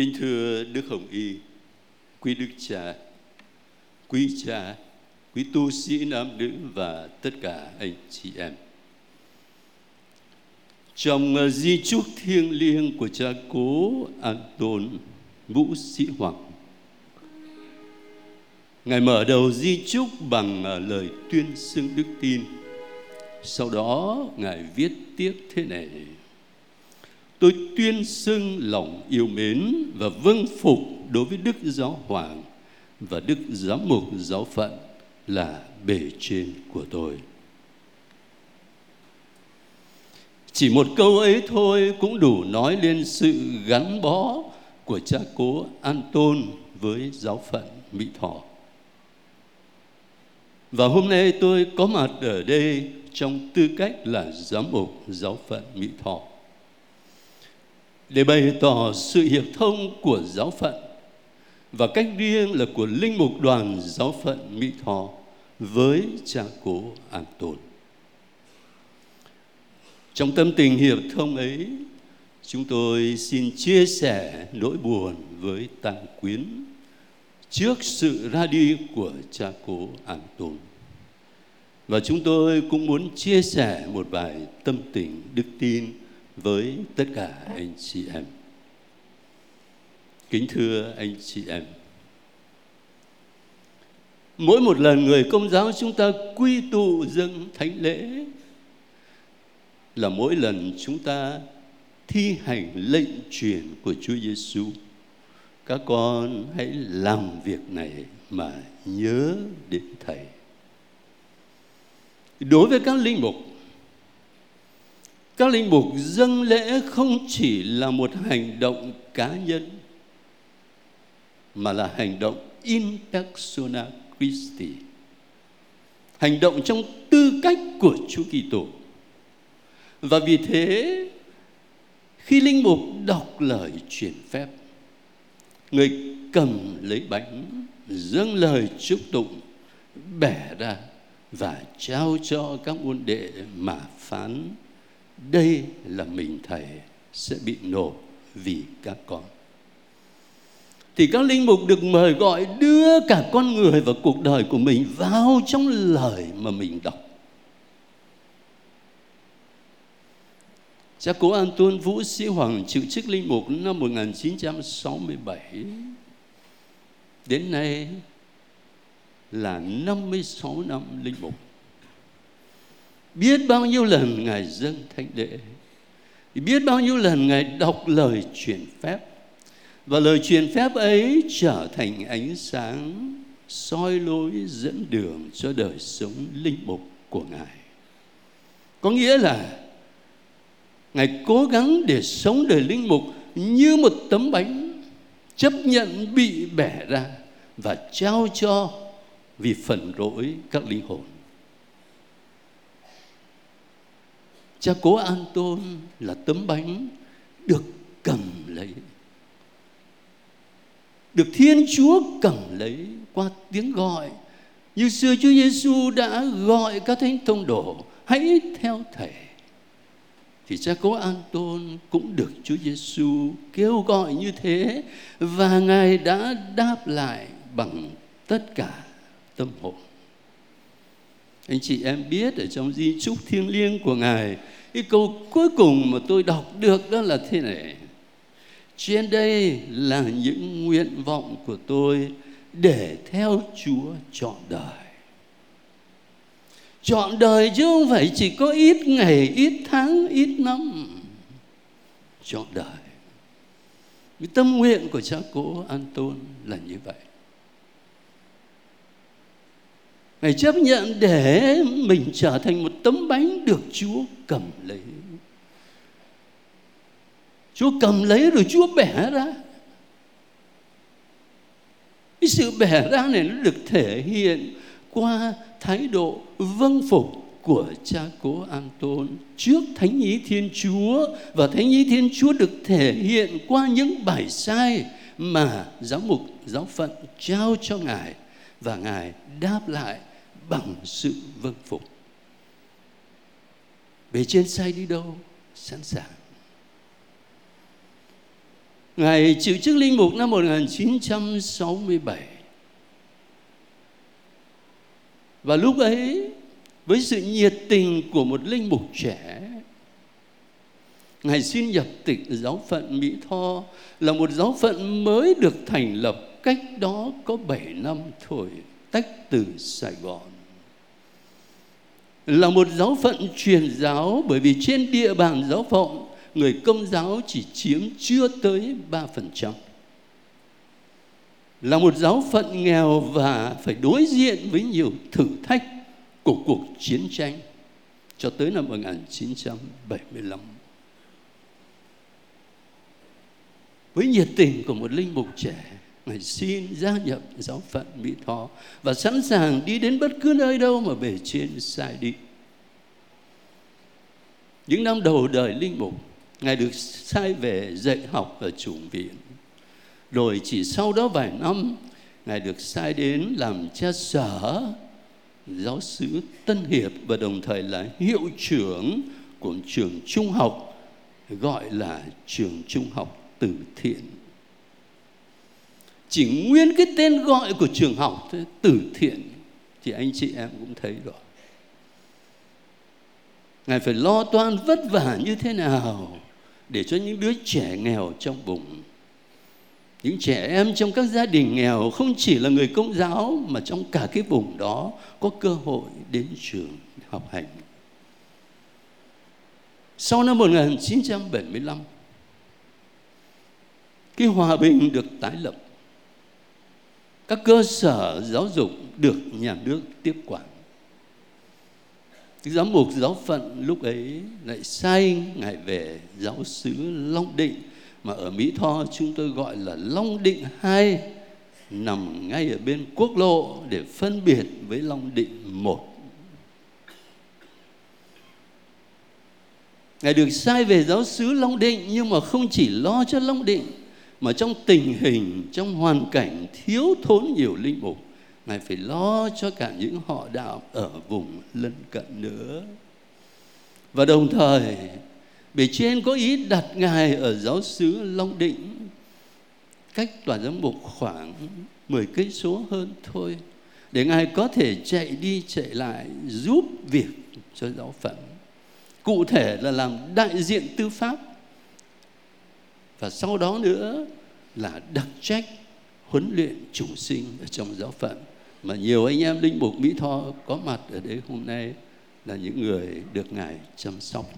Kính thưa Đức Hồng Y, quý Đức Cha, quý cha, quý tu sĩ nam nữ và tất cả anh chị em. Trong à, di chúc thiêng liêng của cha cố An Tôn Vũ Sĩ Hoàng, Ngài mở đầu di chúc bằng à, lời tuyên xưng đức tin. Sau đó Ngài viết tiếp thế này tôi tuyên xưng lòng yêu mến và vâng phục đối với Đức Giáo Hoàng và Đức Giám mục Giáo phận là bề trên của tôi. Chỉ một câu ấy thôi cũng đủ nói lên sự gắn bó của cha cố An Tôn với giáo phận Mỹ Thọ. Và hôm nay tôi có mặt ở đây trong tư cách là giám mục giáo phận Mỹ Thọ để bày tỏ sự hiệp thông của giáo phận và cách riêng là của linh mục đoàn giáo phận Mỹ Tho với cha cố An Tôn. Trong tâm tình hiệp thông ấy, chúng tôi xin chia sẻ nỗi buồn với Tăng Quyến trước sự ra đi của cha cố An Tôn. Và chúng tôi cũng muốn chia sẻ một vài tâm tình đức tin với tất cả anh chị em. Kính thưa anh chị em, mỗi một lần người công giáo chúng ta quy tụ dâng thánh lễ là mỗi lần chúng ta thi hành lệnh truyền của Chúa Giêsu. Các con hãy làm việc này mà nhớ đến Thầy. Đối với các linh mục các linh mục dâng lễ không chỉ là một hành động cá nhân, mà là hành động in persona Christi. Hành động trong tư cách của Chúa Kitô. Và vì thế, khi linh mục đọc lời truyền phép, người cầm lấy bánh, dâng lời chúc tụng, bẻ ra và trao cho các môn đệ mà phán đây là mình thầy sẽ bị nổ vì các con. Thì các linh mục được mời gọi đưa cả con người và cuộc đời của mình vào trong lời mà mình đọc. Cha cố An Tuân Vũ Sĩ Hoàng chịu chức linh mục năm 1967 Đến nay là 56 năm linh mục biết bao nhiêu lần ngài dâng thánh lễ biết bao nhiêu lần ngài đọc lời truyền phép, và lời truyền phép ấy trở thành ánh sáng soi lối dẫn đường cho đời sống linh mục của ngài. Có nghĩa là ngài cố gắng để sống đời linh mục như một tấm bánh chấp nhận bị bẻ ra và trao cho vì phần lỗi các linh hồn. Cha cố an tôn là tấm bánh được cầm lấy. Được thiên chúa cầm lấy qua tiếng gọi. Như xưa chúa giêsu đã gọi các thánh thông đồ, hãy theo thầy. Thì cha cố an tôn cũng được chúa giêsu kêu gọi như thế, và ngài đã đáp lại bằng tất cả tâm hồn anh chị em biết ở trong di trúc thiêng liêng của ngài, cái câu cuối cùng mà tôi đọc được đó là thế này. Trên đây là những nguyện vọng của tôi để theo chúa chọn đời. Chọn đời chứ không phải chỉ có ít ngày, ít tháng, ít năm. Chọn đời. Cái tâm nguyện của cha cố an tôn là như vậy. Ngài chấp nhận để mình trở thành một tấm bánh được Chúa cầm lấy. Chúa cầm lấy rồi Chúa bẻ ra. Cái sự bẻ ra này nó được thể hiện qua thái độ vâng phục của cha cố An Tôn trước Thánh Ý Thiên Chúa và Thánh Ý Thiên Chúa được thể hiện qua những bài sai mà giáo mục, giáo phận trao cho ngài và ngài đáp lại bằng sự vâng phục bề trên sai đi đâu sẵn sàng Ngài chịu chức linh mục năm 1967. Và lúc ấy, với sự nhiệt tình của một linh mục trẻ, Ngài xin nhập tịch giáo phận Mỹ Tho là một giáo phận mới được thành lập cách đó có 7 năm thôi, tách từ Sài Gòn. Là một giáo phận truyền giáo bởi vì trên địa bàn giáo phận người công giáo chỉ chiếm chưa tới 3%. Là một giáo phận nghèo và phải đối diện với nhiều thử thách của cuộc chiến tranh cho tới năm 1975. Với nhiệt tình của một linh mục trẻ, Ngài xin gia nhập giáo phận Mỹ Tho và sẵn sàng đi đến bất cứ nơi đâu mà bề trên sai đi. Những năm đầu đời linh mục, Ngài được sai về dạy học ở chủng viện. Rồi chỉ sau đó vài năm, Ngài được sai đến làm cha sở giáo sứ Tân Hiệp và đồng thời là hiệu trưởng của trường trung học gọi là trường trung học từ thiện. Chỉ nguyên cái tên gọi của trường học thôi, từ thiện thì anh chị em cũng thấy rồi. Ngài phải lo toan vất vả như thế nào để cho những đứa trẻ nghèo trong vùng những trẻ em trong các gia đình nghèo không chỉ là người công giáo mà trong cả cái vùng đó có cơ hội đến trường học hành. Sau năm 1975, cái hòa bình được tái lập. Các cơ sở giáo dục được nhà nước tiếp quản. Cái giám mục, giáo phận lúc ấy lại sai ngài về giáo xứ Long Định, mà ở Mỹ Tho chúng tôi gọi là Long Định 2 nằm ngay ở bên quốc lộ để phân biệt với Long Định 1. Ngài được sai về giáo xứ Long Định nhưng mà không chỉ lo cho Long Định mà trong tình hình, trong hoàn cảnh thiếu thốn nhiều linh mục Ngài phải lo cho cả những họ đạo ở vùng lân cận nữa. Và đồng thời, bề trên có ý đặt Ngài ở giáo xứ Long Định, cách tòa giám mục khoảng 10 cây số hơn thôi, để Ngài có thể chạy đi chạy lại giúp việc cho giáo phận. Cụ thể là làm đại diện tư pháp và sau đó nữa là đặc trách huấn luyện chúng sinh ở trong giáo phận mà nhiều anh em linh mục, Mỹ Tho có mặt ở đây hôm nay là những người được Ngài chăm sóc.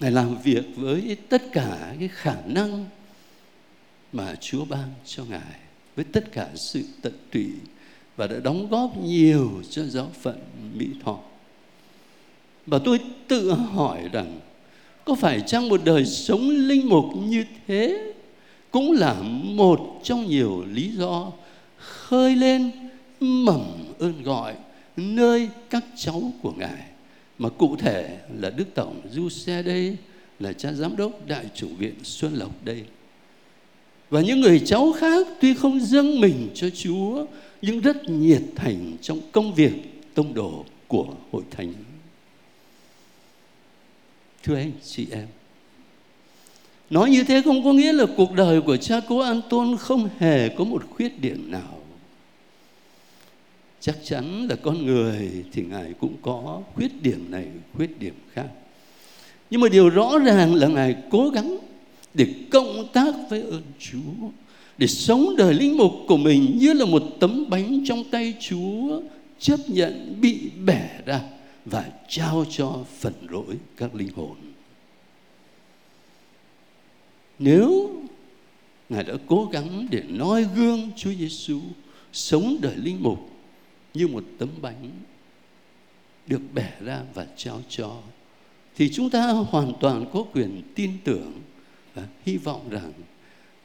Ngài làm việc với tất cả cái khả năng mà Chúa ban cho Ngài, với tất cả sự tận tụy và đã đóng góp nhiều cho giáo phận Mỹ Tho. Và tôi tự hỏi rằng, có phải chăng một đời sống linh mục như thế cũng là một trong nhiều lý do khơi lên, mầm ơn gọi nơi các cháu của Ngài mà cụ thể là Đức Tổng Du Xe đây, là cha giám đốc Đại chủ viện Xuân Lộc đây và những người cháu khác tuy không dâng mình cho Chúa, nhưng rất nhiệt thành trong công việc tông đồ của hội thánh. Thưa anh chị em, Nói như thế không có nghĩa là cuộc đời của cha cố An Tôn không hề có một khuyết điểm nào. Chắc chắn là con người thì Ngài cũng có khuyết điểm này, khuyết điểm khác. Nhưng mà điều rõ ràng là Ngài cố gắng để cộng tác với ơn Chúa, để sống đời linh mục của mình như là một tấm bánh trong tay Chúa, chấp nhận bị bẻ ra và trao cho phần lỗi các linh hồn. Nếu Ngài đã cố gắng để noi gương Chúa Giêsu sống đời linh mục như một tấm bánh được bẻ ra và trao cho, thì chúng ta hoàn toàn có quyền tin tưởng và hy vọng rằng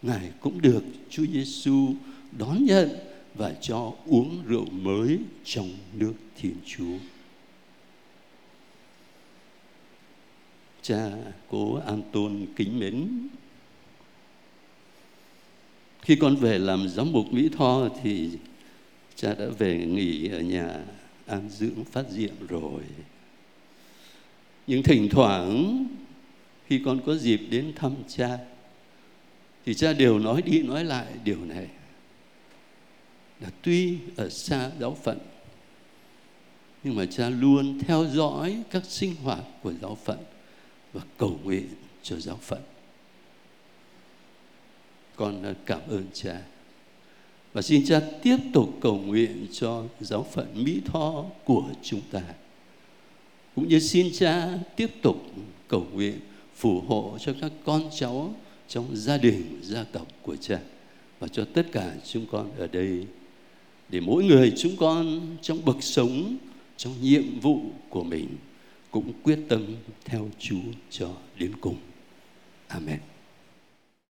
Ngài cũng được Chúa Giêsu đón nhận và cho uống rượu mới trong nước Thiên Chúa. Cha cố An Tôn kính mến. Khi con về làm giám mục Mỹ Tho thì cha đã về nghỉ ở nhà an dưỡng phát diệm rồi. Nhưng thỉnh thoảng, khi con có dịp đến thăm cha, thì cha đều nói đi nói lại điều này. Là tuy ở xa giáo phận, nhưng mà cha luôn theo dõi các sinh hoạt của giáo phận và cầu nguyện cho giáo phận. Con cảm ơn cha. Và xin cha tiếp tục cầu nguyện cho giáo phận Mỹ Tho của chúng ta. Cũng như xin cha tiếp tục cầu nguyện, phù hộ cho các con cháu trong gia đình, gia tộc của cha và cho tất cả chúng con ở đây. Để mỗi người chúng con trong bậc sống, trong nhiệm vụ của mình cũng quyết tâm theo Chúa cho đến cùng. Amen.